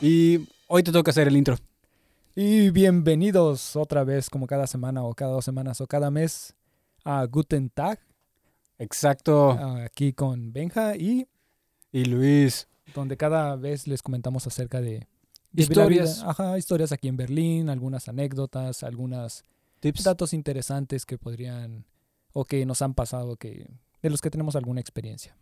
Y hoy te toca hacer el intro. Y bienvenidos otra vez, como cada semana o cada dos semanas o cada mes, a Guten Tag, Exacto. aquí con Benja y Y Luis. donde cada vez les comentamos acerca de, de Historias. ajá, historias aquí en Berlín, algunas anécdotas, algunos Tips. datos interesantes que podrían o que nos han pasado, que de los que tenemos alguna experiencia.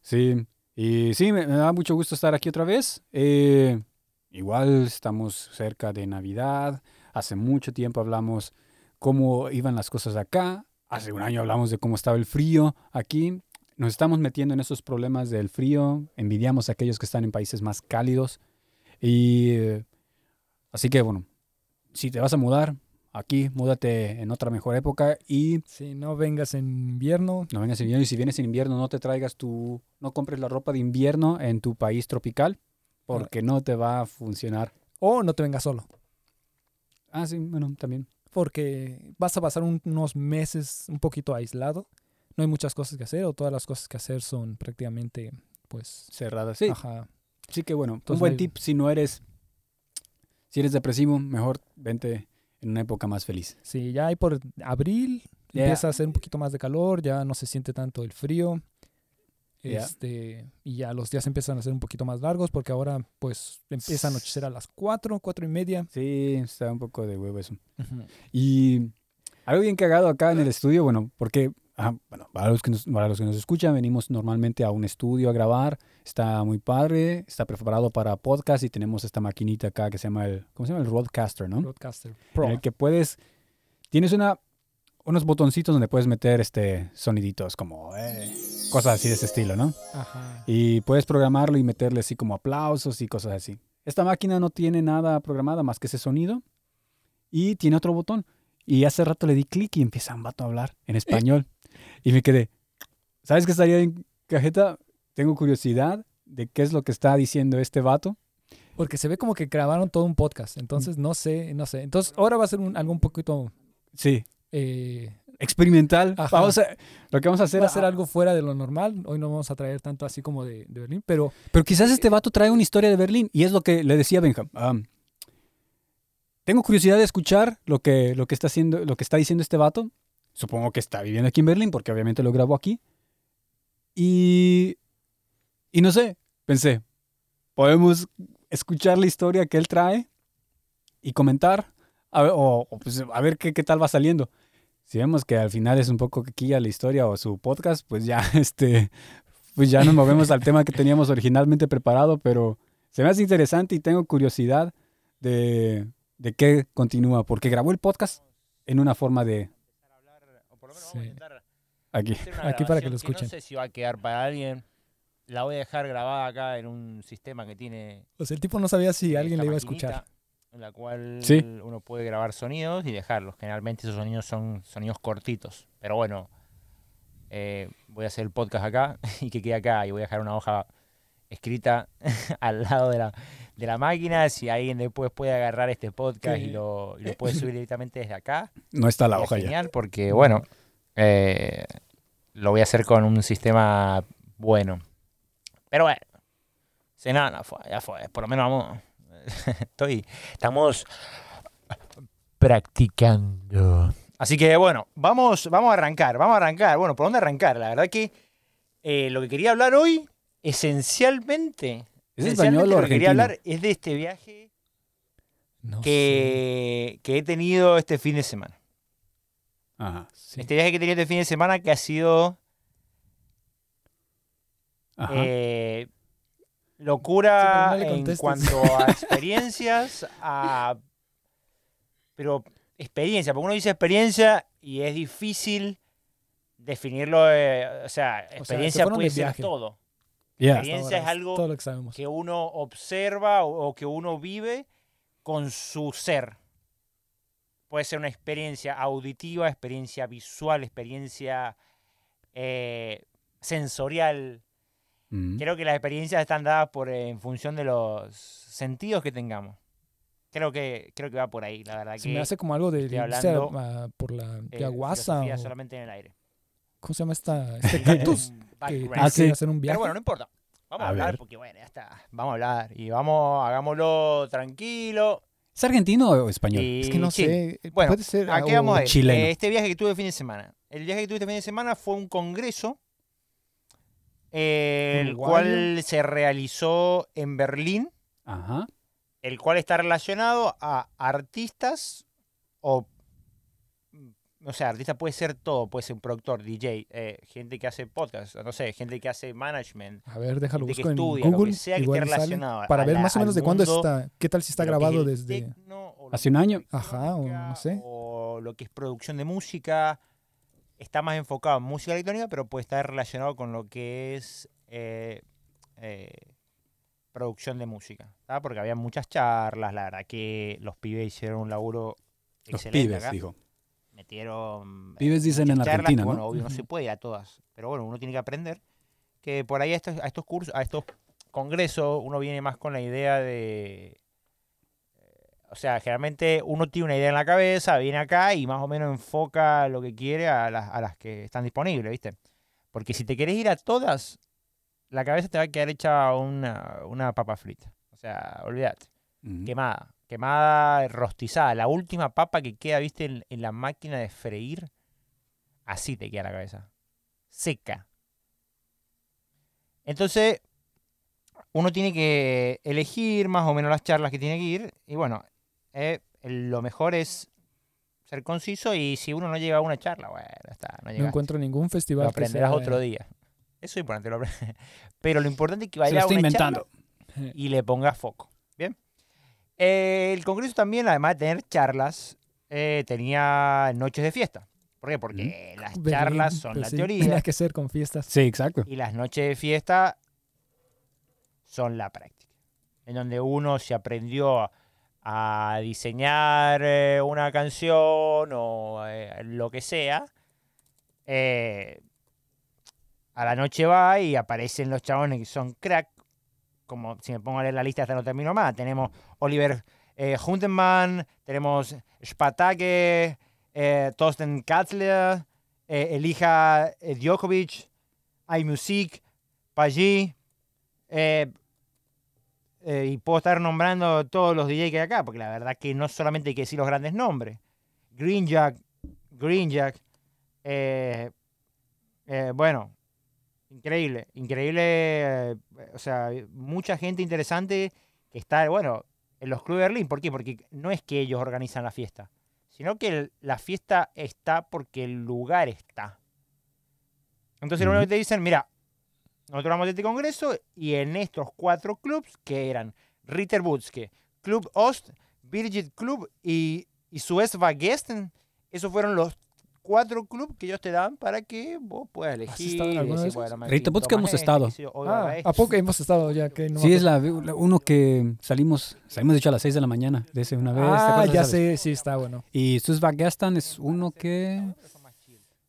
Sí. Y sí, me, me da mucho gusto estar aquí otra vez. Eh, igual estamos cerca de Navidad. Hace mucho tiempo hablamos cómo iban las cosas acá. Hace un año hablamos de cómo estaba el frío aquí. Nos estamos metiendo en esos problemas del frío. Envidiamos a aquellos que están en países más cálidos. Y eh, así que bueno, si te vas a mudar aquí, múdate en otra mejor época y Si no vengas en invierno, no vengas en invierno y si vienes en invierno no te traigas tu, no compres la ropa de invierno en tu país tropical porque no te va a funcionar. o no te vengas solo. Ah, sí, bueno, también. porque vas a pasar un- unos meses un poquito aislado. No hay muchas cosas que hacer o todas las cosas que hacer son prácticamente, pues, Cerrada, sí. ajá. Así que bueno, un buen tip si no eres, si eres depresivo, mejor vente en una época más feliz. Sí, ya hay por abril empieza a hacer un poquito más de calor, ya no se siente tanto el frío. Este, y ya los días empiezan a ser un poquito más largos porque ahora pues empieza a anochecer a las 4, 4 y media. Sí, está un poco de huevo eso. Y algo bien cagado acá en el estudio, bueno, porque, bueno, para los, que nos, para los que nos escuchan, venimos normalmente a un estudio a grabar, está muy padre, está preparado para podcast y tenemos esta maquinita acá que se llama el, ¿cómo se llama? El Roadcaster, ¿no? Broadcaster En Pro. el que puedes, tienes una, unos botoncitos donde puedes meter este soniditos como eh, cosas así de ese estilo, ¿no? Ajá. Y puedes programarlo y meterle así como aplausos y cosas así. Esta máquina no tiene nada programada más que ese sonido y tiene otro botón. Y hace rato le di clic y empieza un vato a hablar en español. Y me quedé, ¿sabes qué estaría en cajeta? Tengo curiosidad de qué es lo que está diciendo este vato. Porque se ve como que grabaron todo un podcast, entonces no sé, no sé. Entonces ahora va a ser un, algo un poquito Sí, eh, experimental. Ajá. Vamos a, lo que vamos a hacer va a ser algo fuera de lo normal. Hoy no vamos a traer tanto así como de, de Berlín, pero Pero quizás este vato trae una historia de Berlín y es lo que le decía Benjam. Am, tengo curiosidad de escuchar lo que, lo, que está haciendo, lo que está diciendo este vato. Supongo que está viviendo aquí en Berlín porque obviamente lo grabó aquí. Y, y no sé, pensé, podemos escuchar la historia que él trae y comentar a ver, o, o, pues, a ver qué, qué tal va saliendo. Si vemos que al final es un poco quequilla la historia o su podcast, pues ya este pues ya nos movemos al tema que teníamos originalmente preparado, pero se me hace interesante y tengo curiosidad de, de qué continúa, porque grabó el podcast en una forma de Sí. aquí. Aquí para que lo escuchen. No sé si va a quedar para alguien. La voy a dejar grabada acá en un sistema que tiene. o sea, el tipo no sabía si alguien le iba a maquinita escuchar. En la cual Sí. uno puede grabar sonidos y dejarlos. Generalmente esos sonidos son sonidos cortitos. Pero bueno, eh, voy a hacer el podcast acá y que quede acá. Y voy a dejar una hoja escrita al lado de la, de la máquina. Si alguien después puede agarrar este podcast y lo, y lo puede subir directamente desde acá. No está la hoja ya. genial porque, bueno, eh, lo voy a hacer con un sistema bueno. Pero bueno, si no fue, ya fue. Por lo menos vamos. Estoy. Estamos practicando. Así que bueno, vamos, vamos a arrancar. Vamos a arrancar. Bueno, ¿por dónde arrancar? La verdad que eh, lo que quería hablar hoy, esencialmente. ¿Es esencialmente español o lo que quería hablar es de este viaje No que, que he tenido este fin de semana. Ajá. Sí. Este viaje que he tenido este fin de semana que ha sido Ajá. eh, locura no en cuanto a experiencias, a pero experiencia, porque uno dice experiencia y es difícil definirlo, eh, o sea, experiencia puede de ser viaje. todo. Experiencia es algo Todo lo que sabemos. que uno observa o, o que uno vive con su ser. Puede ser una experiencia auditiva, experiencia visual, experiencia eh, sensorial. Mm. Creo que las experiencias están dadas por, eh, en función de los sentidos que tengamos. Creo que, creo que va por ahí, la verdad. Se que, me hace como algo de, sea, hablando, ah, por la eh, yaguasa o- solamente en el aire. ¿Cómo se llama esta, este cactus? Que tienes Ah, hacer un viaje. Pero bueno, no importa. Vamos a, A hablar, ver. porque bueno, ya está. Vamos a hablar. Y vamos, hagámoslo tranquilo. ¿Es argentino o español? Y Es que no sé. eh, Bueno, puede ser. ¿A qué ah, vamos o- a ir? chileno. Eh, este viaje que tuve el fin de semana. El viaje que tuve este fin de semana fue un congreso, el Uruguayo. cual se realizó en Berlín, Ajá. el cual está relacionado a artistas o... O sea, artista puede ser todo, puede ser un productor, DJ, eh, gente que hace podcast, no sé, gente que hace management, A ver, déjalo gente que busco en estudia, lo que Google. sea que igual esté y sale, relacionado para a ver la- más o menos de cuándo está. ¿Qué tal si está es grabado el desde. tecno, Hace un año. Ajá, o no sé. O lo que es producción de música. Está más enfocado en música electrónica, pero puede estar relacionado con lo que es eh, eh, producción de música. ¿tá? Porque había muchas charlas, la verdad que los pibes hicieron un laburo Los excelente pibes, acá. dijo. Metieron. eh, Pibes dicen en charlas Argentina, ¿no? Obvio no se puede ir a todas. Pero bueno, uno tiene que aprender que por ahí a estos, a estos cursos, a estos congresos, uno viene más con la idea de. O sea, generalmente uno tiene una idea en la cabeza, viene acá y más o menos enfoca lo que quiere a las, a las que están disponibles, ¿viste? Porque si te querés ir a todas, la cabeza te va a quedar hecha una, una papa frita. O sea, olvídate quemada, quemada, rostizada. La última papa que queda, viste, en, en la máquina de freír, así te queda la cabeza. Seca. Entonces, uno tiene que elegir más o menos las charlas que tiene que ir. Y bueno, eh, lo mejor es ser conciso y si uno no llega a una charla, bueno, está, no No encuentro ningún festival. Lo que aprenderás sea- otro día. Eso es importante. Lo Pero lo importante es que vaya a está una charla inventando. y le pongas foco. Bien. Eh, el Congreso también, además de tener charlas, eh, tenía noches de fiesta. ¿Por qué? Porque las Berlín, charlas son pues la sí, teoría Tenía que ser con fiestas. Sí, exacto. y las noches de fiesta son la práctica. En donde uno se aprendió a diseñar eh, una canción o eh, lo que sea. eh, a la noche va y aparecen los chabones que son crack. Como si me pongo a leer la lista hasta no termino más. Tenemos Oliver Huntemann, tenemos Spatake, Thorsten Katzler, Elija Djokovic, iMusic, Paggi, eh, y puedo estar nombrando todos los DJ que hay acá, porque la verdad que no solamente hay que decir los grandes nombres. Green Jack, Green Jack, eh, eh, bueno, increíble, increíble, eh, o sea, mucha gente interesante que está, bueno, en los clubes de Berlín. ¿Por qué? Porque no es que ellos organizan la fiesta, sino que el- la fiesta está porque el lugar está. Entonces lo único que te dicen, mira, nosotros vamos a este congreso y en estos cuatro clubs que eran Ritter Butzke, Club Ost, Birgit Club y, y Suez Gesten, esos fueron los cuatro clubs que ellos te dan para que vos puedas elegir. de Rita más hemos estado. Ah. ¿A poco hemos estado ya? que no Sí, es la, la- uno que salimos, salimos de hecho a las 6 de la mañana, de ese una vez. ¿te Ah, ya sé, sí, está bueno. Y Susvagastan es uno que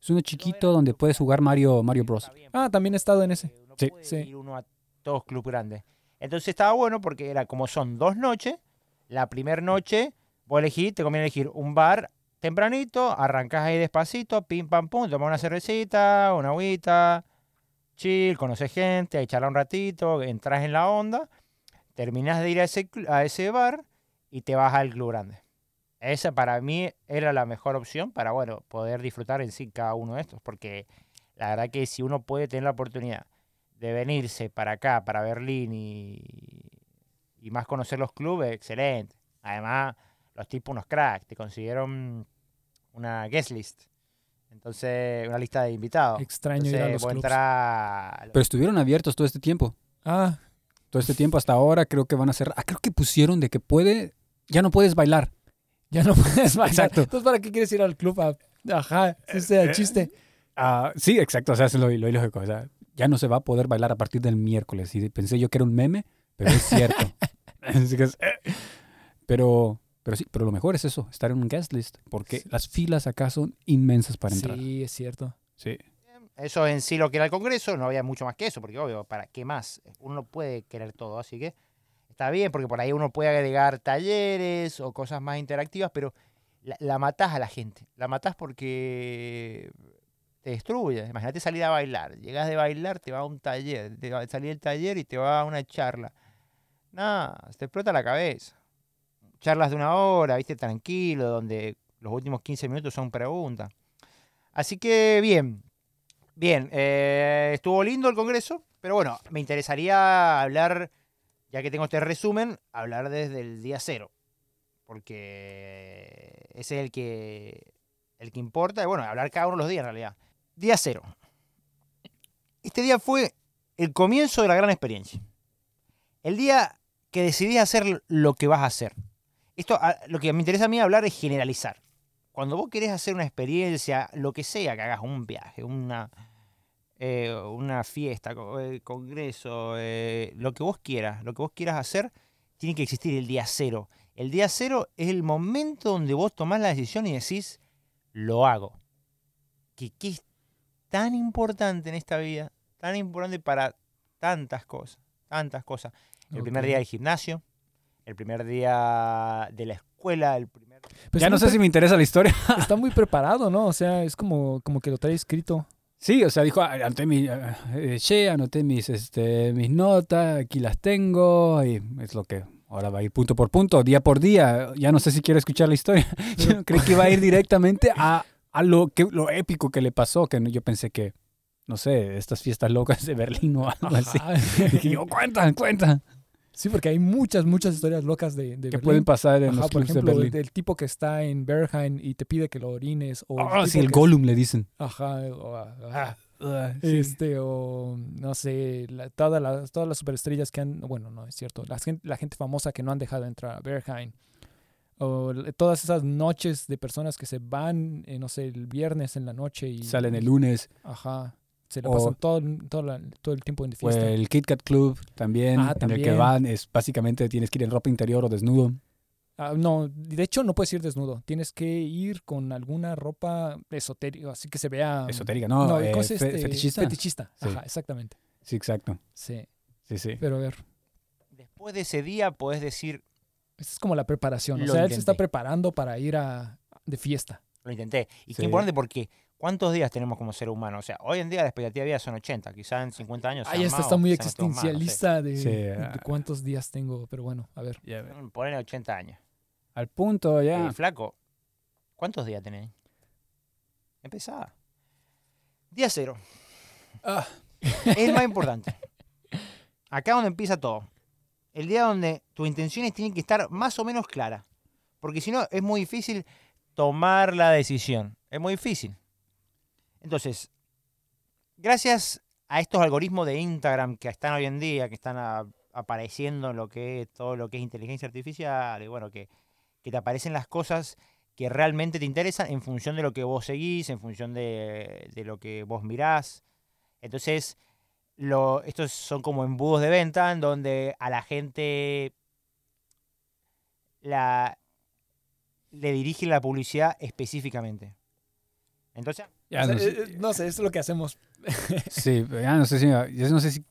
es uno chiquito donde puedes jugar Mario, Mario Bros. Ah, también he estado en ese. Uno Sí. puede Sí. ir uno a todos clubes grandes. Entonces estaba bueno porque era como son dos noches. La primera noche, vos elegís, te conviene elegir un bar tempranito, arrancás ahí despacito, pim pam pum, tomás una cervecita, una agüita, chill, conoces gente, ahí charla un ratito, entras en la onda, terminás de ir a ese, a ese bar y te vas al club grande. Esa para mí era la mejor opción para, bueno, poder disfrutar en sí cada uno de estos, porque la verdad que si uno puede tener la oportunidad de venirse para acá, para Berlín y, y más conocer los clubes, excelente. Además, los tipos unos cracks, te consiguieron una guest list. Entonces, una lista de invitados. Extraño ir a Entonces, los clubs. a Pero estuvieron abiertos todo este tiempo. Ah, Todo este tiempo hasta ahora creo que van a ser... Ah, creo que pusieron de que puede... Ya no puedes bailar. ya no puedes bailar. Exacto. Entonces, ¿para qué quieres ir al club? a- Ajá, ese es el chiste. Ah, sí, exacto. O sea, es lo, lo ilógico. O sea, ya no se va a poder bailar a partir del miércoles. Y pensé yo que era un meme, pero es cierto. Eh. pero, pero sí, pero lo mejor es eso, estar en un guest list. Porque Sí. las filas acá son inmensas para entrar. Sí, es cierto. Sí. Eso en sí lo que era el Congreso, no había mucho más que eso, porque obvio, ¿para qué más? Uno no puede querer todo, así que está bien, porque por ahí uno puede agregar talleres o cosas más interactivas, pero la, la matás a la gente. La matás porque te destruye. Imagínate salir a bailar. Llegas de bailar, te va a un taller. Te va a salir del taller y te va a una charla. Nada, te explota la cabeza. Charlas de una hora, viste, tranquilo, donde los últimos 15 minutos son preguntas. Así que bien, bien, eh, estuvo lindo el Congreso, pero bueno, me interesaría hablar, ya que tengo este resumen, hablar desde el día cero, porque ese es el que, el que importa, y bueno, hablar cada uno de los días en realidad. Día cero. Este día fue el comienzo de la gran experiencia. El día que decidís hacer lo que vas a hacer. Esto, lo que me interesa a mí hablar es generalizar. Cuando vos querés hacer una experiencia, lo que sea que hagas, un viaje, una, eh, una fiesta, eh, congreso, eh, lo que vos quieras, lo que vos quieras hacer, tiene que existir el día cero. El día cero es el momento donde vos tomás la decisión y decís, lo hago. Que es tan importante en esta vida, tan importante para tantas cosas, tantas cosas. El primer Ok. día del gimnasio, el primer día de la escuela, el primer... Pues ya no sé si me interesa la historia. Está muy preparado, ¿no? O sea, es como, como que lo trae escrito. Sí, o sea, dijo, "Ah, anoté mi, eh, che, anoté mis, este, mis notas, aquí las tengo, y es lo que ahora va a ir punto por punto, día por día. Ya no sé si quiero escuchar la historia. Yo creí que iba a ir directamente a, a lo, que, lo épico que le pasó, que yo pensé que, no sé, estas fiestas locas de Berlín o algo así. Dije yo, cuenta, cuenta. Sí, porque hay muchas, muchas historias locas de, de Que Berlín. pueden pasar en Ajá, los por clubs de ejemplo, Berlín. el tipo que está en Berghain y te pide que lo orines. O Ah, sí, el que- Gollum le dicen. Ajá, o, ah, Ah, sí. este, o no sé, la- todas, las, todas las superestrellas que han, bueno, no es cierto, la gente, la gente famosa que no han dejado entrar a Berghain. O todas esas noches de personas que se van, eh, no sé, el viernes en la noche y Salen el lunes. Ajá. Se la O- pasan todo, todo, la- todo el tiempo en O fiesta. el Kit Kat Club también, Ah, en el que van, es básicamente tienes que ir en ropa interior o desnudo. Ah, no, de hecho no puedes ir desnudo. Tienes que ir con alguna ropa esotérica, así que se vea. Esotérica, no, No, eh, ¿cómo es fe- este? fetichista. Fetichista. Sí. Ajá, exactamente. Sí, exacto. Sí. Sí, sí. Pero a ver, Después de ese día podés decir, esta es como la preparación. O Lo sea, él se está intenté. preparando para ir a de fiesta. lo intenté. Y Sí. qué importante porque ¿cuántos días tenemos como ser humano? O sea, hoy en día la expectativa de vida son 80, quizás en 50 años. Ahí sean está, más está o muy sean todos más, no sé. existencialista de, Sí, de cuántos días tengo. Pero bueno, a ver. Mm, Ponele 80 años. Al punto ya. Eh, flaco, ¿cuántos días tenés? Empezá. Día cero. Ah. Es el más importante. Acá donde empieza todo. El día donde tus intenciones tienen que estar más o menos claras. Porque si no, es muy difícil tomar la decisión. Es muy difícil. Entonces, gracias a estos algoritmos de Instagram que están hoy en día, que están apareciendo en lo que es todo lo que es inteligencia artificial, y bueno, que, que te aparecen las cosas que realmente te interesan en función de lo que vos seguís, en función de, de lo que vos mirás. Entonces, lo, estos son como embudos de venta en donde a la gente la, le dirige la publicidad específicamente. Entonces, Ya O sea, no, sé, eh, eh, no sé, eso es lo que hacemos. sí, ya no sé si, ya no sé si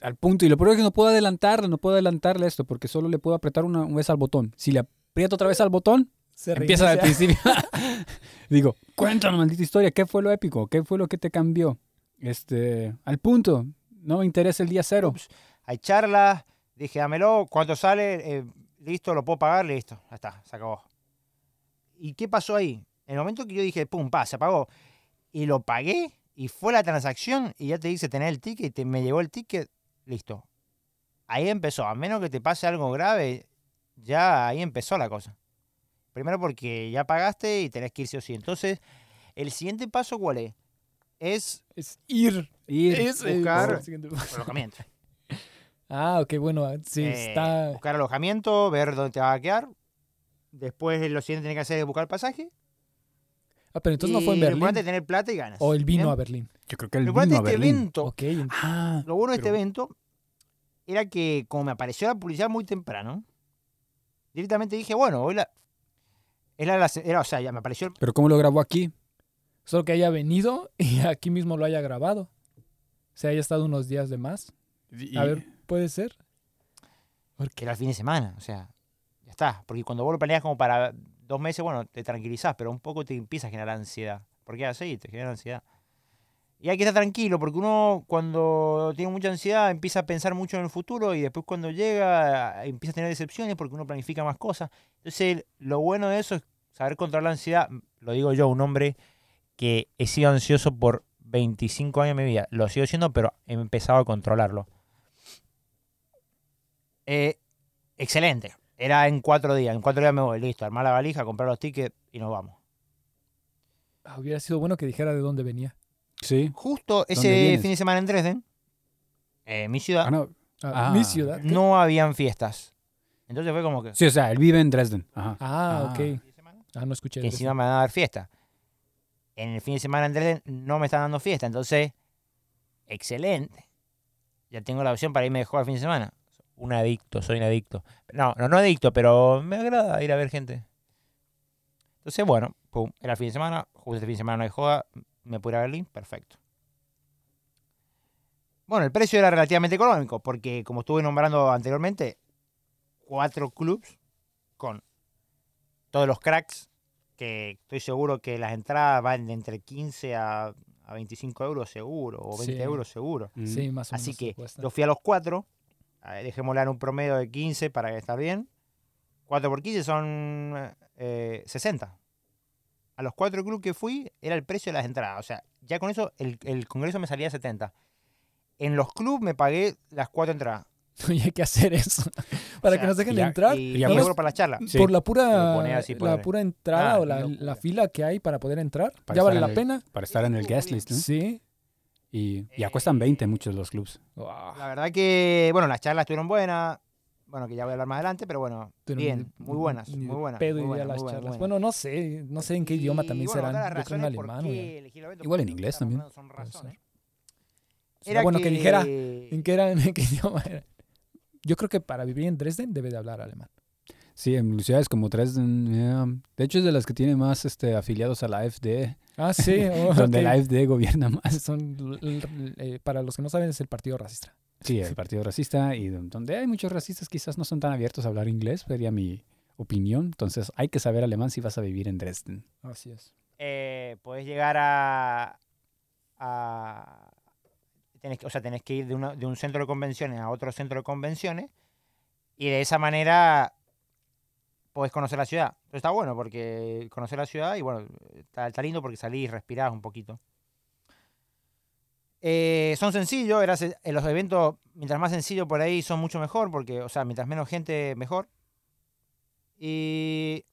al punto. Y lo peor es que no puedo adelantarle, no puedo adelantarle esto porque solo le puedo apretar una, una vez al botón. Si le aprieto otra vez al botón, Se empieza al reinicia. principio. Digo, cuéntanos, maldita historia, ¿qué fue lo épico? ¿Qué fue lo que te cambió? Este, al punto, no me interesa el día cero. Ups, hay charlas, dije, dámelo, ¿cuánto sale? Eh, listo, lo puedo pagar, listo, ya está, se acabó. ¿Y qué pasó ahí? En el momento que yo dije, pum, pa, se pagó, y lo pagué, y fue la transacción, y ya te dice tener el ticket, y te, me llegó el ticket, listo. Ahí empezó, a menos que te pase algo grave, ya ahí empezó la cosa. Primero porque ya pagaste y tenés que ir sí o sí. Entonces, el siguiente paso, ¿cuál es? Es Es ir. Ir, Es, eh, buscar- el alojamiento. Ah, ok, bueno, sí, Eh, está. Buscar alojamiento, ver dónde te vas a quedar. Después lo siguiente que tenés que hacer es buscar el pasaje. Ah, pero entonces no fue en Y Lo importante es Berlín. tener plata y ganas. O él vino ¿bien? a Berlín. Yo creo que el Lo vino a este Berlín. evento, Ah, lo bueno de este evento era que como me apareció la publicidad muy temprano, directamente dije, bueno, hoy la... Era la era, o sea, ya me apareció el- pero ¿cómo lo grabó aquí? Solo que haya venido y aquí mismo lo haya grabado. Se haya estado unos días de más. Y- A ver, ¿puede ser? que era el fin de semana, o sea, ya está. Porque cuando vos lo planeas como para dos meses, bueno, te tranquilizás, pero un poco te empieza a generar ansiedad. Porque así te genera ansiedad. Y hay que estar tranquilo, porque uno cuando tiene mucha ansiedad empieza a pensar mucho en el futuro y después cuando llega empieza a tener decepciones porque uno planifica más cosas. Entonces, lo bueno de eso es saber controlar la ansiedad. Lo digo yo, un hombre que he sido ansioso por 25 años de mi vida. Lo sigo siendo, pero he empezado a controlarlo. Eh, excelente. Era en cuatro días. En cuatro días me voy, listo. Armar la valija, comprar los tickets y nos vamos. Ah, Hubiera sido bueno que dijera de dónde venía. Sí. Justo ¿Dónde ese fin de semana en Dresden, eh, mi ciudad, Ah, no. Ah, Ah, mi ciudad. ¿qué? no habían fiestas. Entonces fue como que... Sí, o sea, él vive en Dresden. Ajá. Ah, Ah. ok. Ah, no escuché. que encima me van a dar fiesta. En el fin de semana en Dresden no me están dando fiesta, entonces, excelente. Ya tengo la opción para irme de juego al fin de semana. Un adicto, soy un adicto. No, no, no adicto, pero me agrada ir a ver gente. Entonces, bueno, pum, era el fin de semana, justo este fin de semana no hay joda, me pude ir a Berlín, perfecto. Bueno, el precio era relativamente económico, porque como estuve nombrando anteriormente, cuatro clubs con todos los cracks, que estoy seguro que las entradas van de entre 15 a, a 25 euros seguro, o 20 Sí. euros seguro. Mm. Sí, más o menos. Así que yo fui a los cuatro, dejémosle en un promedio de 15 para estar bien. 4 por 15 son eh, 60. A los cuatro clubes que fui era el precio de las entradas. O sea, ya con eso el, el congreso me salía 70. En los clubes me pagué las cuatro entradas. Oye, hay que hacer eso. Para O que sea, nos dejen y ya- entrar. Y, y euros para la charla. Sí. Por la pura, así por la pura entrada Ah, o la, locura. la fila que hay para poder entrar, Para ya vale la en pena. Para estar en el guest list, ¿no? Sí. Y ya cuestan 20 muchos de los clubs. Wow. La verdad que, bueno, las charlas estuvieron buenas. Bueno, que ya voy a hablar más adelante, pero bueno, Pero bien, ni- muy buenas, ni muy buenas. pedo muy buenas, las muy buenas, charlas. muy Bueno, no sé, no sé en qué idioma Y, también bueno, serán. Yo creo en alemán. el Igual en inglés también. Sería bueno que dijera en qué, era, en qué idioma era. Yo creo que para vivir en Dresden debe de hablar alemán. Sí, en ciudades como Dresden. yeah. De hecho, es de las que tiene más este, afiliados a la AfD, Ah, sí. oh, donde la AfD gobierna más. Son, eh, para los que no saben, es el partido racista. Sí, el partido racista y don- donde hay muchos racistas quizás no son tan abiertos a hablar inglés, sería mi opinión. Entonces hay que saber alemán si vas a vivir en Dresden. Así es. eh, podés llegar a, a- tenés o sea, tenés que ir de, un centro de convenciones a otro centro de convenciones y de esa manera podés conocer la ciudad. Pero está bueno porque conocer la ciudad y bueno, está, lindo porque salís respirás un poquito. Eh, son sencillos, se- eh, los eventos, mientras más sencillo por ahí, son mucho mejor, porque, o sea, mientras menos gente, mejor. Y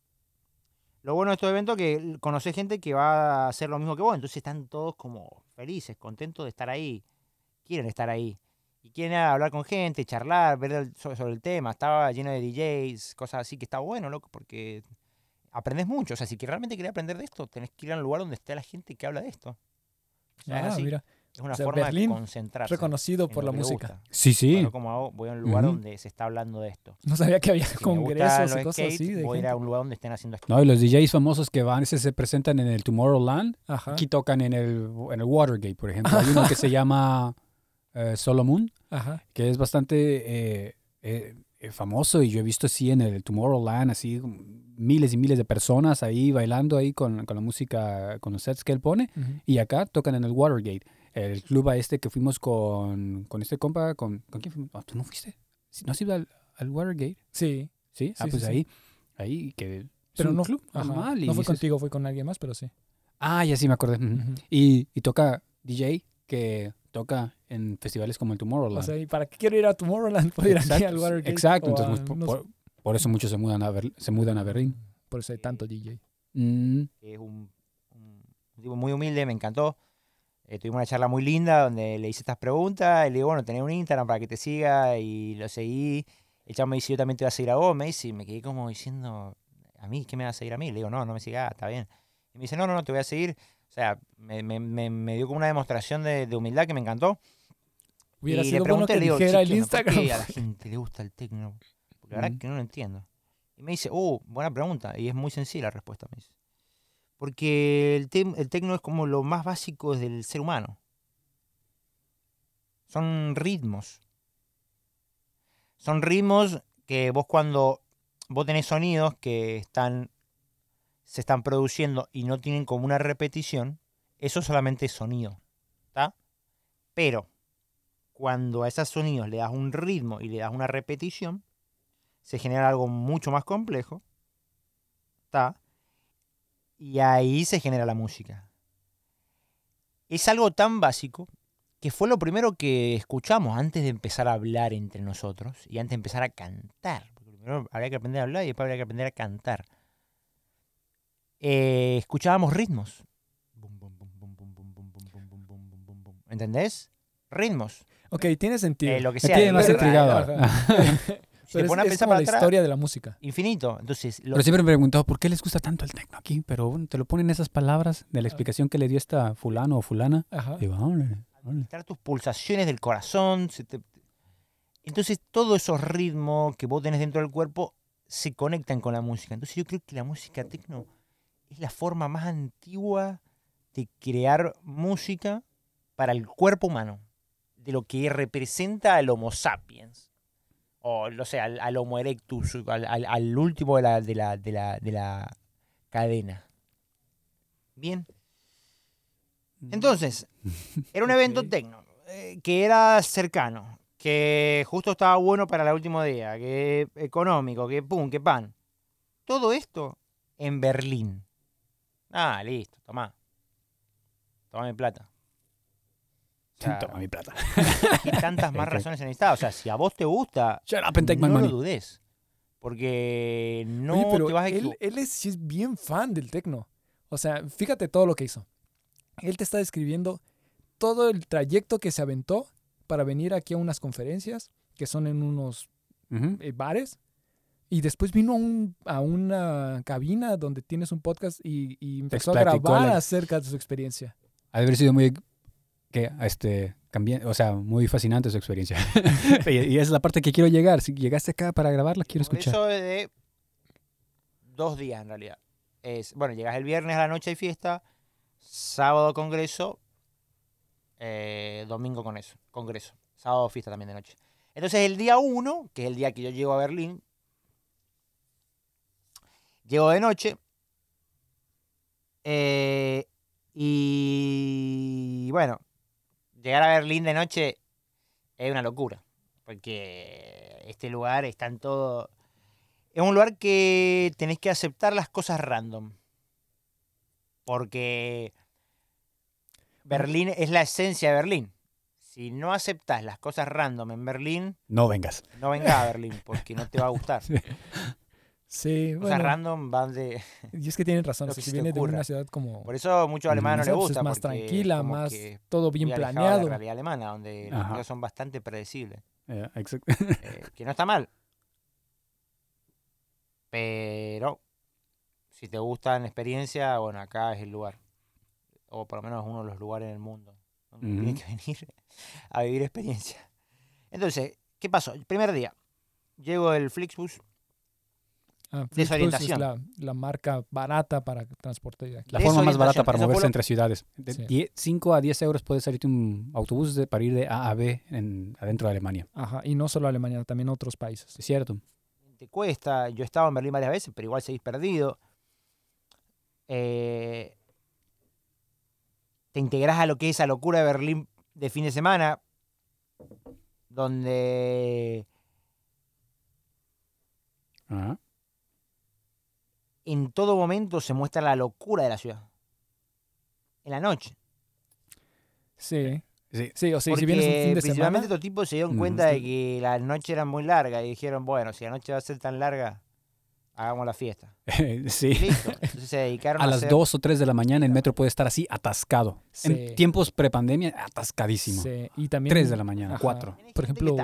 lo bueno de estos eventos es que conocés gente que va a hacer lo mismo que vos, entonces están todos como felices, contentos de estar ahí, quieren estar ahí. Y quieren hablar con gente, charlar, ver el- sobre, el tema. Estaba lleno de DJs, cosas así, que está bueno, loco, porque aprendes mucho. O sea, si que realmente querés aprender de esto, tenés que ir al lugar donde esté la gente que habla de esto. O sea, es Ah, así. mira. Es una O sea, forma Berlín, de concentrarse. Reconocido por la música. gusta. Sí, sí. Bueno, como hago, voy a un lugar Ujú. donde se está hablando de esto. No sabía que había Si congresos y cosas skates, así. De voy a ir a un lugar donde estén haciendo esto. No, y los DJs famosos que van, ese se presentan en el Tomorrowland, Ajá. aquí tocan en el, en el Watergate, por ejemplo. Hay uno que se llama eh, Solomon, Ajá. que es bastante eh, eh, famoso y yo he visto así en el Tomorrowland, así miles y miles de personas ahí bailando ahí con, con la música, con los sets que él pone. Y acá tocan en el Watergate, el club a este que fuimos con, con este compa, con, ¿con quién fuimos? Ah, ¿Tú no fuiste? ¿No has ido al, al Watergate? Sí. Sí, ah, Sí, pues sí, sí. ahí, ahí que Pero no, club ajá. normal. no fue dices, contigo, fue con alguien más, pero sí. Ah, ya sí me acordé. y, y toca DJ que toca en festivales como el Tomorrowland. O sea, ¿y para qué quiero ir a Tomorrowland? Puedo ir aquí exacto, al Watergate. exacto, entonces a- pues, no por, por eso muchos se mudan a, Ber- se mudan a Berlín. Por eso hay tanto DJ. Mm, es un, un- un tipo muy humilde, me encantó. Eh, tuvimos una charla muy linda donde le hice estas preguntas y le digo, bueno, tenés un Instagram para que te siga y lo seguí. El chavo me dice, yo también te voy a seguir a vos, me dice, y me quedé como diciendo, ¿a mí? ¿Qué me vas a seguir a mí? Le digo, no, no me sigas, está bien. Y me dice, no, no, no, te voy a seguir. O sea, me, me- me- me dio como una demostración de, de humildad que me encantó. Hubiera y sido le bueno pregunté, que le digo, el "Che, ¿qué onda? ¿por Instagram. qué a la gente le gusta el tecno? Porque la verdad Mm. que no lo entiendo. Y me dice, uh, buena pregunta. Y es muy sencilla la respuesta, me dice. Porque el, tem- el tecno es como lo más básico del ser humano. Son ritmos. Son ritmos que vos cuando vos tenés sonidos que están se están produciendo y no tienen como una repetición, eso solamente es sonido. ¿Está? Pero cuando a esos sonidos le das un ritmo y le das una repetición, se genera algo mucho más complejo. ¿Está? Y ahí se genera la música. Es algo tan básico que fue lo primero que escuchamos antes de empezar a hablar entre nosotros y antes de empezar a cantar. Primero habría que aprender a hablar y después habría que aprender a cantar eh, escuchábamos ritmos. ¿Entendés? Ritmos. Ok, tiene sentido. Eh, lo que sea. Tiene más intrigado. Se pone a pensar para la historia de la música. Infinito. Entonces, lo... Pero siempre me he preguntado por qué les gusta tanto el techno aquí, pero bueno, te lo ponen esas palabras de la explicación que le dio esta fulano o fulana. Ajá. Digo, órale. tus pulsaciones del corazón. Entonces, todos esos ritmos que vos tenés dentro del cuerpo se conectan con la música. Entonces, yo creo que la música tecno es la forma más antigua de crear música para el cuerpo humano, de lo que representa al Homo sapiens. O, no sé, al, al Homo erectus, al, al- al último de la, de, la, de, la, de la cadena. Bien. Entonces, era un evento Ok. tecno, eh, que era cercano, que justo estaba bueno para el último día, que económico, que pum, que pan. Todo esto en Berlín. Ah, listo, tomá. Toma mi plata. O sea, Toma mi plata. ¿qué tantas más razones se necesita? O sea, si a vos te gusta, Shut up and take my no lo dudes. Porque no Oye, pero te vas a él, es, sí es bien fan del tecno. O sea, fíjate todo lo que hizo. Él te está describiendo todo el trayecto que se aventó para venir aquí a unas conferencias, que son en unos eh, bares. Y después vino a, un- a una cabina donde tienes un podcast y, y empezó a grabar la- acerca de su experiencia. Ha de haber sido muy que este cambié, o sea, muy fascinante su experiencia. y, y esa es la parte que quiero llegar. Si llegaste acá para grabarla, quiero escuchar. Eso es de dos días en realidad. Es, bueno, llegas el viernes a la noche hay fiesta, sábado congreso, eh, domingo con eso, congreso, sábado fiesta también de noche. Entonces el día uno, que es el día que yo llego a Berlín, llego de noche eh, y bueno, llegar a Berlín de noche es una locura, porque este lugar está en todo... Es un lugar que tenés que aceptar las cosas random. Porque Berlín es la esencia de Berlín. Si no aceptás las cosas random en Berlín, No vengas. no vengas a Berlín porque no te va a gustar. Sí. Cosas bueno, random van de... y es que tienen razón. o sea, si viene de una ciudad como... Por eso a muchos alemanes no les gusta. es más tranquila, como más que todo bien planeado. La realidad alemana, donde las Ajá. cosas son bastante predecibles. Eh, exacto. eh, que no está mal. Pero si te gustan experiencia, bueno, acá es el lugar. O por lo menos uno de los lugares en el mundo donde Ujú. tienes que venir a vivir experiencia. Entonces, ¿qué pasó? El primer día, llego el Flixbus. Ah, Desorientación. la, la marca barata para transporte de aquí. La forma más barata para moverse lo- entre ciudades. De Sí. 10 5 a 10 euros puede salirte un autobús de- para ir de A a B en, adentro de Alemania. Ajá, y no solo Alemania, también otros países. Es cierto. Te cuesta. Yo he estado en Berlín varias veces, pero igual seguís perdido. Eh, te integrás a lo que es esa locura de Berlín de fin de semana, donde Ajá. En todo momento se muestra la locura de la ciudad. En la noche. Sí, Sí. sí, o sea, Porque si vienes un fin de principalmente semana... estos tipos se dieron cuenta de que la noche era muy larga y dijeron, bueno, si la noche va a ser tan larga, hagamos la fiesta. sí. Listo. Entonces se dedicaron a, A las hacer- 2 o 3 de la mañana el metro puede estar así atascado. Sí. En tiempos prepandemia, atascadísimo. Sí, y también... 3 de la mañana, Ajá. 4. Tenés Por ejemplo,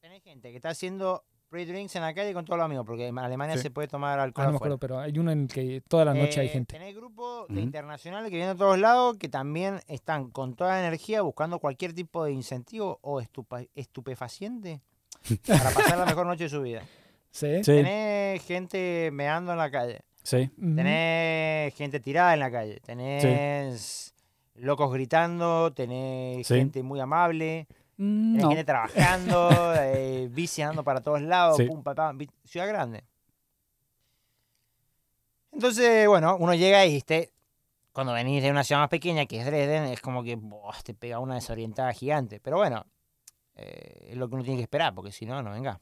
tenés gente que está haciendo pre-drinks en la calle con todos los amigos, porque en Alemania Sí. se puede tomar alcohol Ah, no me acuerdo, pero hay uno en el que toda la noche hay Eh, gente. Tenés grupos de Ujú. internacionales que vienen de todos lados que también están con toda la energía buscando cualquier tipo de incentivo o estupa- estupefaciente para pasar la mejor noche de su vida. Sí. Sí, Tenés gente meando en la calle, sí. Tenés gente tirada en la calle, tenés locos gritando, tenés Sí. gente muy amable. Mm, gente trabajando, eh, bici andando para todos lados, Sí. pum, pa, pam, vi- ciudad grande. Entonces, bueno, uno llega y viste, cuando venís de una ciudad más pequeña, que es Dresden, es como que te pega una desorientada gigante. Pero bueno, eh, es lo que uno tiene que esperar, porque si no, no venga.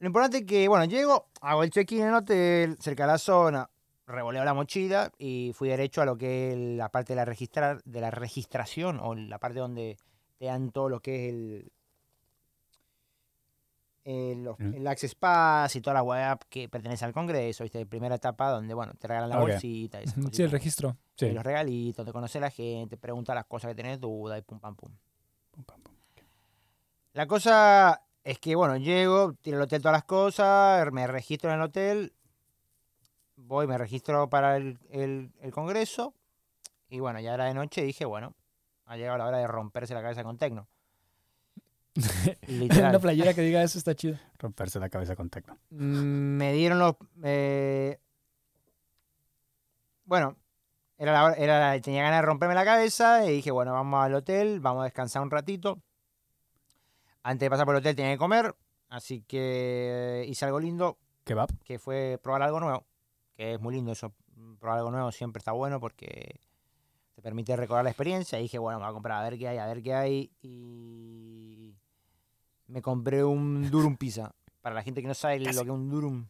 Lo importante es que, bueno, llego, hago el check-in en el hotel, cerca de la zona, revoleo la mochila y fui derecho a lo que es la parte de la, registrar, de la registración o la parte donde te dan todo lo que es el, Mm. el Access Pass y toda la web que pertenece al Congreso, ¿viste? Primera etapa donde, bueno, te regalan la bolsita y esas Sí, el registro. Sí. Y los regalitos, te conoce la gente, pregunta las cosas que tenés duda y pum, pam, pum. Pum, pam, pum. La cosa es que, bueno, llego, tiro al hotel todas las cosas, me registro en el hotel, voy, me registro para el, el- el congreso, y bueno, ya era de noche, dije, bueno, ha llegado la hora de romperse la cabeza con Tecno. Literal. Una playera que diga eso está chido. Romperse la cabeza con tecno. Mm, me dieron los... eh, bueno, era la hora- era la- tenía ganas de romperme la cabeza y dije, bueno, vamos al hotel, vamos a descansar un ratito. Antes de pasar por el hotel tenía que comer, así que hice algo lindo, Kebab. que fue probar algo nuevo, que es muy lindo eso, probar algo nuevo siempre está bueno porque te permite recordar la experiencia. Y dije, bueno, me voy a comprar a ver qué hay, a ver qué hay. Y me compré un Durum Pizza. Para la gente que no sabe lo que es un Durum,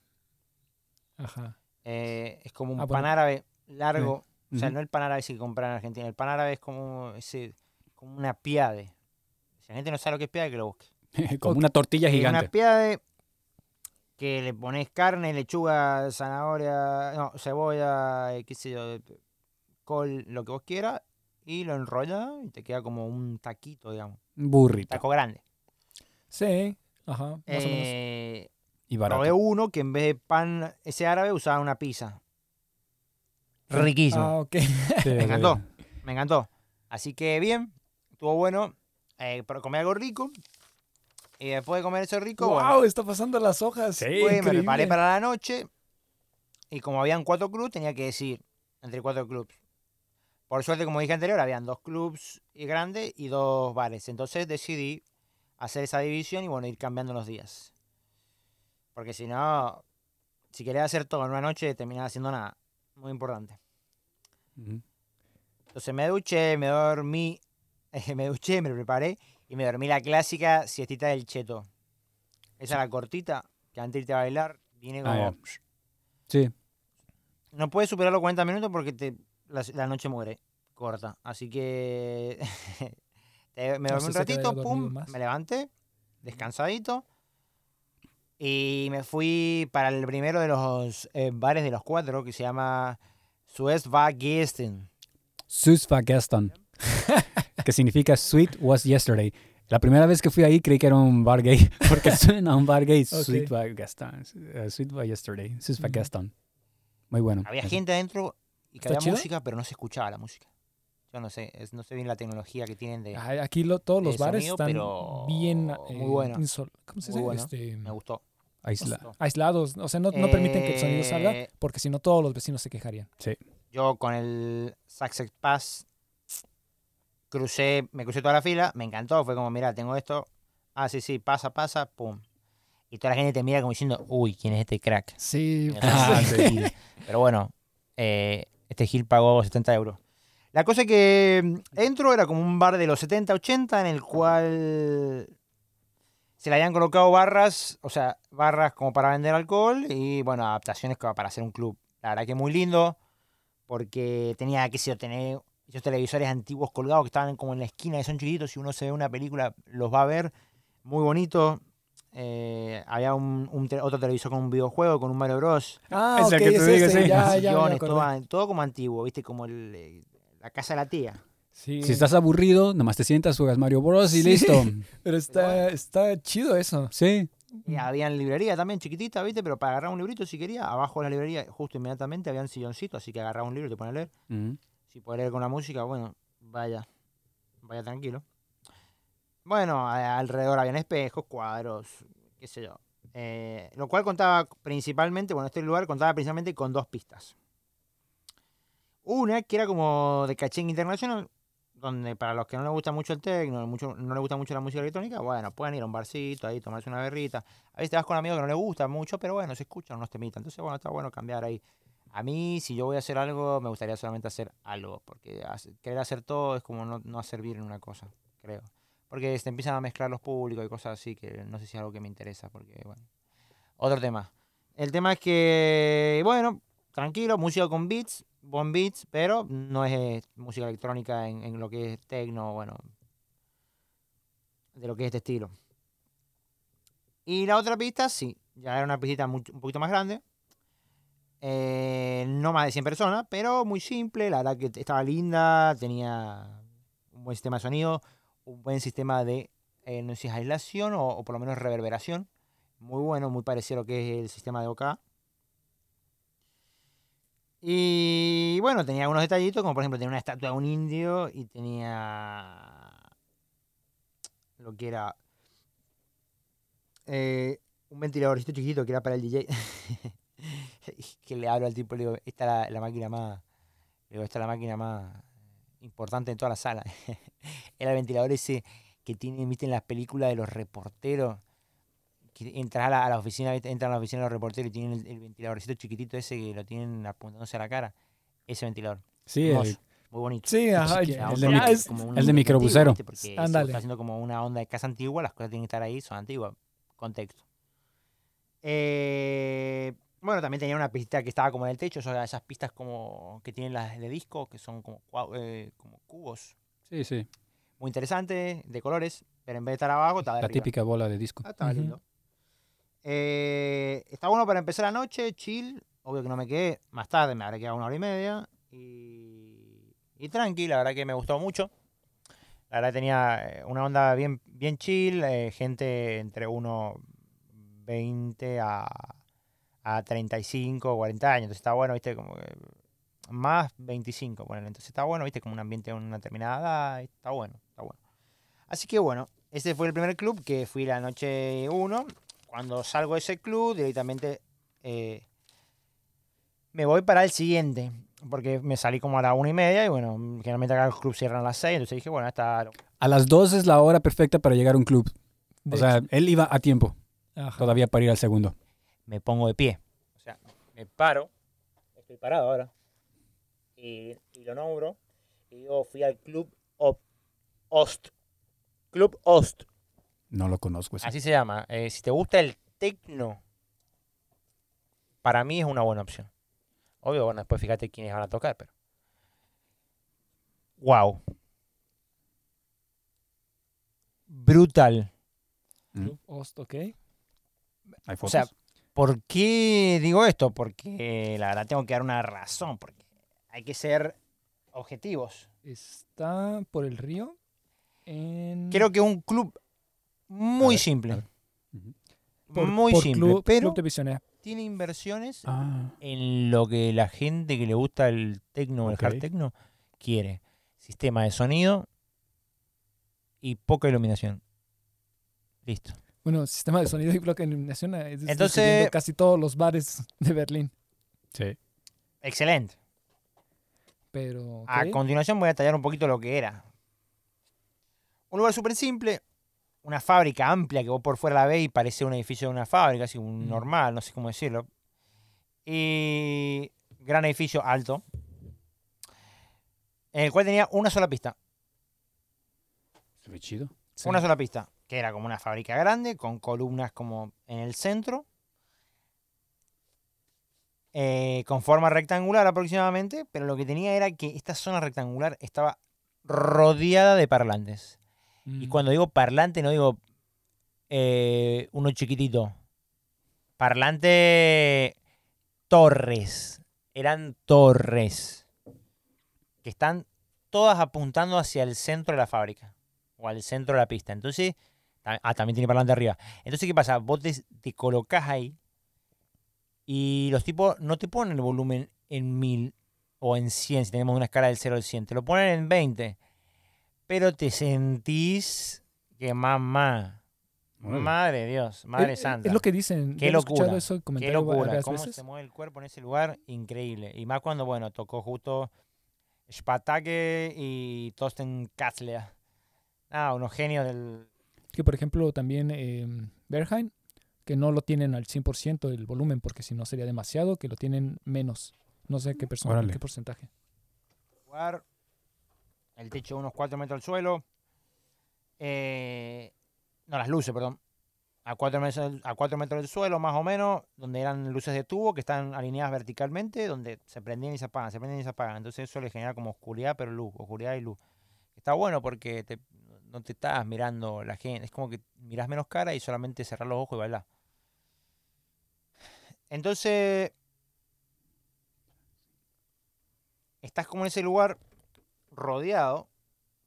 Ajá. eh, es como un Ah, pan bueno. árabe largo. O sea, no el pan árabe ese que compran en Argentina. El pan árabe es como ese, como una piade. Si la gente no sabe lo que es piade, que lo busque. Como una tortilla Es una gigante. piade que le pones carne, lechuga, zanahoria, no, cebolla, eh, qué sé yo, col, lo que vos quieras, y lo enrollas y te queda como un taquito, digamos. Un burrito. Taco grande. Sí. Ajá. Más o menos. Eh, Y probé barato. uno que en vez de pan ese árabe usaba una pizza. Riquísimo. Ah, ok. Sí, Me sí. encantó. Me encantó. Así que bien, estuvo bueno. Eh, pero comí algo rico. Y después de comer eso rico, wow, bueno, está pasando las hojas. Sí. Me preparé para la noche y como habían cuatro clubs, tenía que decir entre cuatro clubs. Por suerte, como dije anterior, habían dos clubs y grandes y dos bares. Entonces decidí hacer esa división y bueno, ir cambiando los días. Porque si no, si quería hacer todo en una noche, terminaba haciendo nada. Muy importante. Entonces me duché, me dormí, me duché, me preparé y me dormí la clásica siestita del cheto. Esa la cortita, que antes de irte a bailar, viene como... Ah. Sí. No puedes superar los 40 minutos porque te, la, la noche muere corta. Así que me No dormí sé un ratito, pum, más. me levanté, descansadito. Y me fui para el primero de los eh, bares de los cuatro que se llama war gestern. que significa sweet was yesterday. La primera vez que fui ahí creí que era un bar gay, porque suena a un bar gay. Sweet Ok. war gestern. Eh, sweet war yesterday. War Ujú. gestern. Muy bueno. Había Eso. gente adentro y que ¿Está había chido? música, pero no se escuchaba la música. Yo no sé, es- no sé bien la tecnología que tienen de... Aquí lo- todos los bares sonido, están bien muy eh, bueno. insol- ¿cómo se Muy dice? bueno. Este, Me gustó. Aisla. me gustó. aislados. O sea, no, no permiten que el sonido salga Eh, porque si no todos los vecinos se quejarían. Yo con el Success Pass crucé, me crucé toda la fila, me encantó, fue como, mira, tengo esto, ah, sí, sí, pasa, pasa, pum. Y toda la gente te mira como diciendo, uy, ¿quién es este crack? Sí. Ah, Sí. Pero bueno, eh, este Gil pagó 70 euros. La cosa que mm, entro, era como un bar de los 70, 80, en el cual se le habían colocado barras, o sea, barras como para vender alcohol y, bueno, adaptaciones para hacer un club. La verdad que muy lindo, porque tenía, qué sé tener esos televisores antiguos colgados que estaban como en la esquina, que son chiquitos, si uno se ve una película los va a ver, muy bonito. Eh, había un, un te- otro televisor con un videojuego, con un Mario Bros. Ah, Es el ok, que te es sí. ya, ya sillones, todo, todo como antiguo, ¿viste? Como el, eh, la casa de la tía. Sí, Si estás aburrido, nomás te sientas, juegas Mario Bros. y Sí. listo. pero está, está chido eso. Sí. Y había librería también chiquitita, ¿viste? Pero para agarrar un librito si quería, abajo de la librería, justo inmediatamente, había un silloncito, así que agarraba un libro y te pones a leer. Si puedes leer con la música, bueno, vaya, vaya tranquilo. Bueno, alrededor habían espejos, cuadros, qué sé yo. Eh, lo cual contaba principalmente, bueno, este lugar contaba principalmente con dos pistas. Una que era como de cachín internacional, donde para los que no les gusta mucho el techno, mucho, no les gusta mucho la música electrónica, bueno, pueden ir a un barcito ahí, tomarse una berrita. A veces te vas con amigos que no les gusta mucho, pero bueno, se escuchan unos temitas. Entonces, bueno, está bueno cambiar ahí. A mí, si yo voy a hacer algo, me gustaría solamente hacer algo, porque hace- querer hacer todo es como no, no hacer bien en una cosa, creo. Porque se empiezan a mezclar los públicos y cosas así, que no sé si es algo que me interesa, porque, bueno. Otro tema. El tema es que, bueno, tranquilo, música con beats, buen beats, pero no es eh, música electrónica en, lo que es techno, bueno, de lo que es este estilo. Y la otra pista, sí, ya era una mucho- un poquito más grande. Eh, no más de 100 personas, pero muy simple. La verdad que estaba linda, tenía un buen sistema de sonido, un buen sistema de, eh, no sé si es aislación o, por lo menos reverberación. Muy bueno, muy parecido a lo que es el sistema de OK. Y bueno, tenía algunos detallitos, como por ejemplo tenía una estatua de un indio y tenía lo que era eh, un ventiladorcito chiquitito que era para el DJ. que le hablo al tipo, le digo, esta es la, la máquina más, le digo, esta es la máquina más importante en toda la sala. era el ventilador ese que tiene, viste, en las películas de los reporteros. Que entras a la, a la oficina, ¿viste? entran a la oficina de los reporteros y tienen el, el ventiladorcito chiquitito ese que lo tienen apuntándose a la cara. Ese ventilador. Sí, Hermoso, el- muy bonito. Sí, ajá. el ya de mic- es- como un el de microbusero. Porque está haciendo como una onda de casa antigua, las cosas tienen que estar ahí, son antiguas. Contexto. Eh, bueno, también tenía una pista que estaba como en el techo, o sea, esas pistas como que tienen las de disco, que son como, eh, como cubos. sí, sí. Muy interesante, de colores, pero en vez de estar abajo, estaba La arriba. típica bola de disco. Ah, estaba lindo. Eh, está bueno para empezar la noche, chill. Obvio que no me quedé más tarde, me habré quedado una hora y media. Y, y tranqui, la verdad que me gustó mucho. La verdad tenía eh, una onda bien, bien chill, eh, gente entre 1,20 a, a 35, 40 años. Entonces está bueno, viste, como que más 25, bueno, entonces está bueno, viste, como un ambiente de una determinada edad, está bueno, está bueno. Así que bueno, ese fue el primer club que fui la noche 1. Cuando salgo de ese club, directamente eh, me voy para el siguiente. Porque me salí como a la una y media y bueno, generalmente acá los clubs cierran a las 6. Entonces dije, bueno, está. A las 2 es la hora perfecta para llegar a un club. de O sea, hecho, él iba a tiempo ajá. todavía para ir al segundo. Me pongo de pie. O sea, me paro. Estoy parado ahora. Y, y lo nombro. Y digo, fui al club Op- Ost. Club Ost. No lo conozco. ese. Así se llama. Eh, si te gusta el tecno, para mí es una buena opción. Obvio, bueno, después fíjate quiénes van a tocar, pero. Wow. Brutal. Club Ost, ok. Hay fotos. sea, ¿Por qué digo esto? Porque la verdad tengo que dar una razón, porque hay que ser objetivos. Está por el río. En... Creo que un club muy ver, simple. por- muy por simple, Club, pero Club de tiene inversiones Ah, en lo que la gente que le gusta el tecno o el hard techno quiere. Sistema de sonido y poca iluminación. Listo. Bueno, sistema de sonido y bloque de iluminación eh, es Entonces- casi todos los bares de Berlín. sí. Excelente. Pero. A continuación voy a detallar un poquito lo que era. Un lugar súper simple, una fábrica amplia que vos por fuera la ves y parece un edificio de una fábrica, así un Mm. normal, no sé cómo decirlo. Y gran edificio alto, en el cual tenía una sola pista. Se ve chido. Sí. Una sola pista, que era como una fábrica grande, con columnas como en el centro, eh, con forma rectangular aproximadamente, pero lo que tenía era que esta zona rectangular estaba rodeada de parlantes. Y Mm. cuando digo parlante, no digo eh, uno chiquitito. Parlante torres. Eran torres. Que están todas apuntando hacia el centro de la fábrica. O al centro de la pista. Entonces. Ah, también tiene parlante arriba. Entonces, ¿qué pasa? Vos te, te colocás ahí. Y los tipos no te ponen el volumen en 1000 o en 100, si tenemos una escala del 0 al 100. Te lo ponen en 20 pero te sentís que mamá, madre Dios, madre Es- santa. Es lo que dicen. Qué locura, eso, Qué locura, cómo veces. se mueve el cuerpo en ese lugar, increíble. Y más cuando, bueno, tocó justo Spatake y Tosten Katzler. Ah, unos genios del... Que por ejemplo también eh, Berghain, que no lo tienen al 100% el volumen, porque si no sería demasiado, que lo tienen menos. No sé qué, persona, qué porcentaje. lugar, el techo unos 4 metros al suelo, eh, no, las luces, perdón, a 4, metros, a 4 metros del suelo más o menos, donde eran luces de tubo que están alineadas verticalmente, donde se prendían y se apagan, se prendían y se apagan, entonces eso le genera como oscuridad pero luz, oscuridad y luz. Está bueno porque te- no te estás mirando la gente, es como que mirás menos cara y solamente cerrar los ojos y bailar. Entonces, estás como en ese lugar rodeado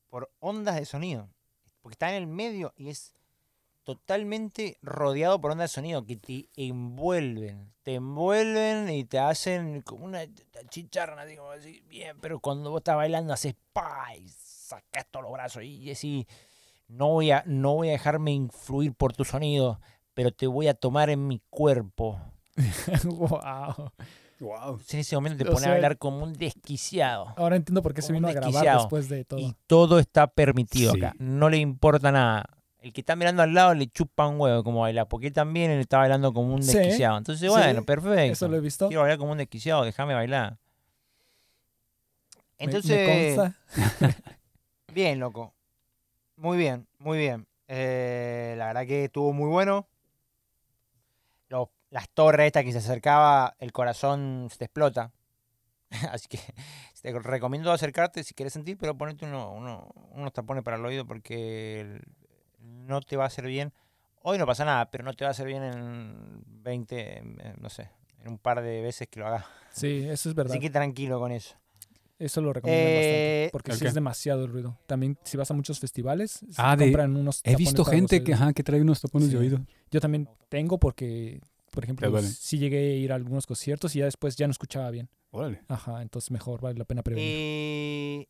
por ondas de sonido. Porque está en el medio y es totalmente rodeado por ondas de sonido que te envuelven. Te envuelven y te hacen como una chicharra, como así, bien, pero cuando vos estás bailando haces pa sacas todos los brazos y decís, no voy a, no voy a dejarme influir por tu sonido, pero te voy a tomar en mi cuerpo. wow. Wow. En ese momento te O pone sea- a bailar como un desquiciado. Ahora entiendo por qué se vino a grabar después de todo. Y todo está permitido Sí. acá. No le importa nada. El que está mirando al lado le chupa un huevo como bailar, porque él también él está bailando como un Sí, desquiciado. Entonces, sí, bueno, perfecto. Eso lo he visto. Quiero bailar como un desquiciado, déjame bailar. Me- Entonces, me consta. bien, loco. Muy bien, muy bien. Eh, la verdad que estuvo muy bueno. Los- las torres estas que se acercaba, el corazón se te explota. Así que te recomiendo acercarte si quieres sentir, pero ponete uno, uno- unos tapones para el oído porque no te va a hacer bien. Hoy no pasa nada, pero no te va a hacer bien en 20, eh, no sé, en un par de veces que lo hagas. Sí, eso es verdad. Así que tranquilo con eso. Eso lo recomiendo Eh, bastante. Porque ¿el sí es demasiado el ruido. También, si vas a muchos festivales, se Ah, de- compran unos He visto gente que, ajá, que trae unos tapones Sí. de oído. Yo también tengo porque, por ejemplo, duele. sí llegué a ir a algunos conciertos y ya después ya no escuchaba bien. Órale. Ajá, entonces mejor vale la pena prevenir. Y,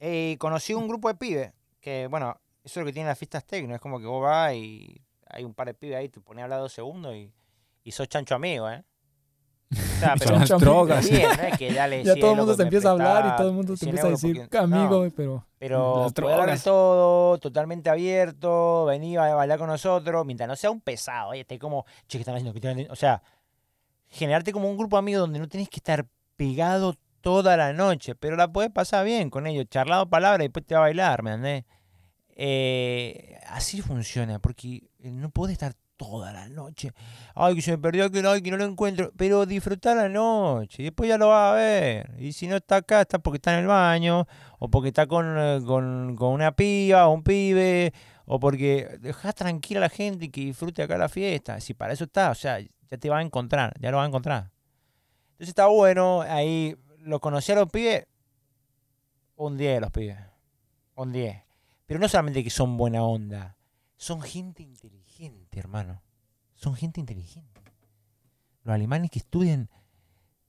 y conocí un grupo de pibes que, bueno, eso es lo que tienen las fiestas tecno. Es como que vos vas y hay un par de pibes ahí, te pones a hablar dos segundos y, y sos chancho amigo, ¿eh? Sea, pero las drogas. bien, no ya 100 todo el mundo me empieza a hablar y todo el mundo te 100 empieza a decir porque- amigo, no, pero pero poder todo, totalmente abierto, venir a bailar con nosotros, mientras no sea un pesado, ¿eh? esté como, che, ¿qué están haciendo? ¿Qué están haciendo?". O sea, generarte como un grupo de amigos donde no tenés que estar pegado toda la noche, pero la podés pasar bien con ellos, charlado palabras y después te va a bailar, ¿me entendés? Eh, así funciona, porque no podés estar toda la noche. Ay, que se me perdió aquel, ay, que no lo encuentro. Pero disfrutar la noche y después ya lo vas a ver. Y si no está acá, está porque está en el baño, o porque está con, eh, con, con una piba o un pibe, o porque dejás tranquila a la gente y que disfrute acá la fiesta. Si para eso está, o sea, ya te va a encontrar, ya lo va a encontrar. Entonces está bueno, ahí lo conocí a los pibes, un 10 los pibes, un 10. Pero no solamente que son buena onda, son gente inteligente, hermano. Son gente inteligente. Los alemanes que estudian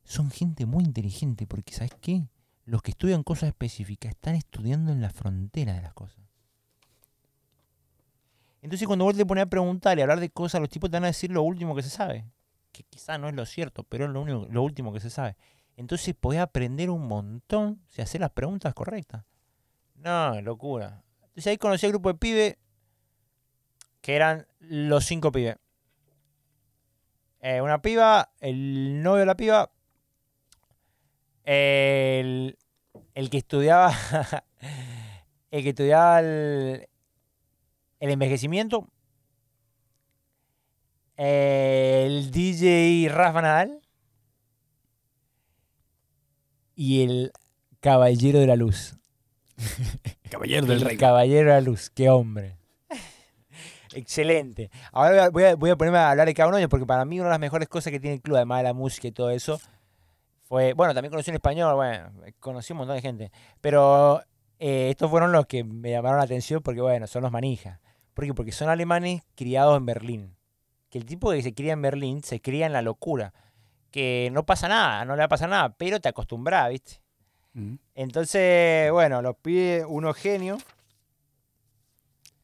son gente muy inteligente porque, ¿sabes qué? Los que estudian cosas específicas están estudiando en la frontera de las cosas. Entonces cuando vos te pones a preguntar y hablar de cosas, los tipos te van a decir lo último que se sabe. Que quizá no es lo cierto, pero es lo, único, lo último que se sabe. Entonces podés aprender un montón si haces las preguntas correctas. No, locura. Entonces ahí conocí al grupo de pibes que eran los cinco pibes. Eh, una piba, el novio de la piba, el, el que estudiaba, el que estudiaba el, el envejecimiento, el DJ Rafa Nadal y el Caballero de la Luz. Caballero del El Rey. Caballero de la Luz, qué hombre. Excelente. Ahora voy a, voy a ponerme a hablar de cada uno de ellos porque para mí una de las mejores cosas que tiene el club, además de la música y todo eso, fue, bueno, también conocí en español, bueno, conocí un montón de gente, pero eh, estos fueron los que me llamaron la atención porque, bueno, son los manijas. ¿Por qué? Porque son alemanes criados en Berlín. Que el tipo que se cría en Berlín se cría en la locura. Que no pasa nada, no le va a pasar nada, pero te acostumbras, ¿viste? Mm. Entonces, bueno, los pide unos genios.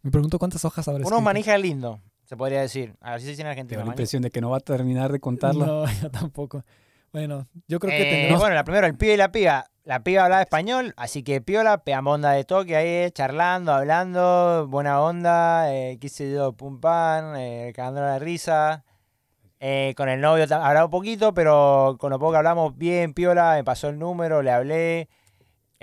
Me pregunto cuántas hojas habrá Unos escrito. manijas lindos, se podría decir. Así se dice en Te Argentina. da la manija. impresión de que no va a terminar de contarlo. No, yo tampoco. Bueno, yo creo que Eh, tendremos... Bueno, la primero, el pibe y la piba. La piba hablaba español, así que piola, pegamos onda de toque ahí, charlando, hablando, buena onda, eh, qué sé yo, pum pan, eh, cagándola de risa. Eh, con el novio hablaba un poquito, pero con lo poco que hablamos, bien, piola, me pasó el número, le hablé.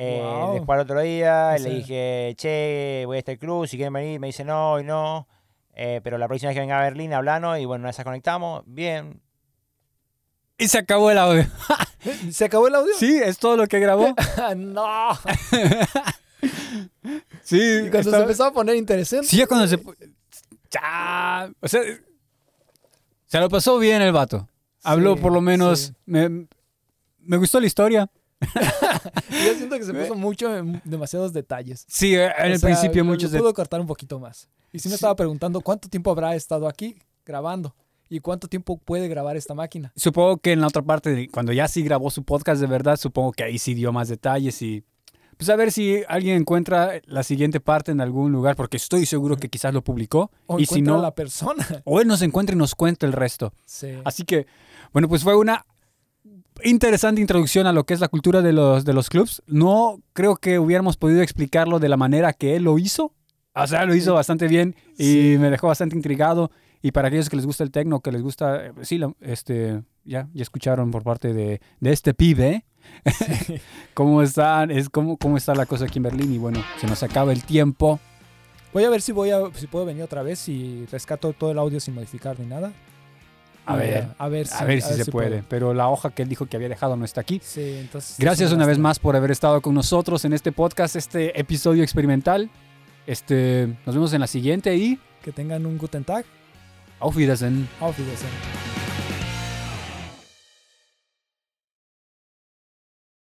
Eh, Guau. Después al otro día le dije, che, voy a este club, si quieren venir, me dice no, hoy no. Eh, pero la próxima vez que venga a Berlín, hablanos y bueno, una vez conectamos, bien. Y se acabó el audio. ¿Se acabó el audio? Sí, es todo lo que grabó. no. Sí, Y cuando se estaba- empezó a poner interesante. Sí, ya cuando se... Ya, o sea, se lo pasó bien el vato. Habló Sí, por lo menos... sí. Me, me gustó la historia. Yo siento que se puso mucho en demasiados detalles. Sí, eh, en O el sea, principio muchos... pudo cortar un poquito más. Y sí me Sí. estaba preguntando cuánto tiempo habrá estado aquí grabando y cuánto tiempo puede grabar esta máquina. Supongo que en la otra parte, cuando ya sí grabó su podcast de verdad, supongo que ahí sí dio más detalles y... Pues a ver si alguien encuentra la siguiente parte en algún lugar, porque estoy seguro que quizás lo publicó. O y si no, a la persona. o él nos encuentra y nos cuenta el resto. Sí. Así que, bueno, pues fue una interesante introducción a lo que es la cultura de los, de los clubs. No creo que hubiéramos podido explicarlo de la manera que él lo hizo. O sea, lo hizo bastante bien y Sí. me dejó bastante intrigado. Y para aquellos que les gusta el tecno, que les gusta, eh, sí, este, ya, ya escucharon por parte de, de este pibe cómo están, es cómo, cómo está la cosa aquí en Berlín. Y bueno, se nos acaba el tiempo. Voy a ver si voy a si puedo venir otra vez y rescato todo el audio sin modificar ni nada. A ver, a ver si, a ver si se puede. Pero la hoja que él dijo que había dejado no está aquí. Sí, entonces. Gracias una vez más por haber estado con nosotros en este podcast, este episodio experimental. Este, nos vemos en la siguiente y Que tengan un Guten Tag. auf Wiedersehen. Auf Wiedersehen.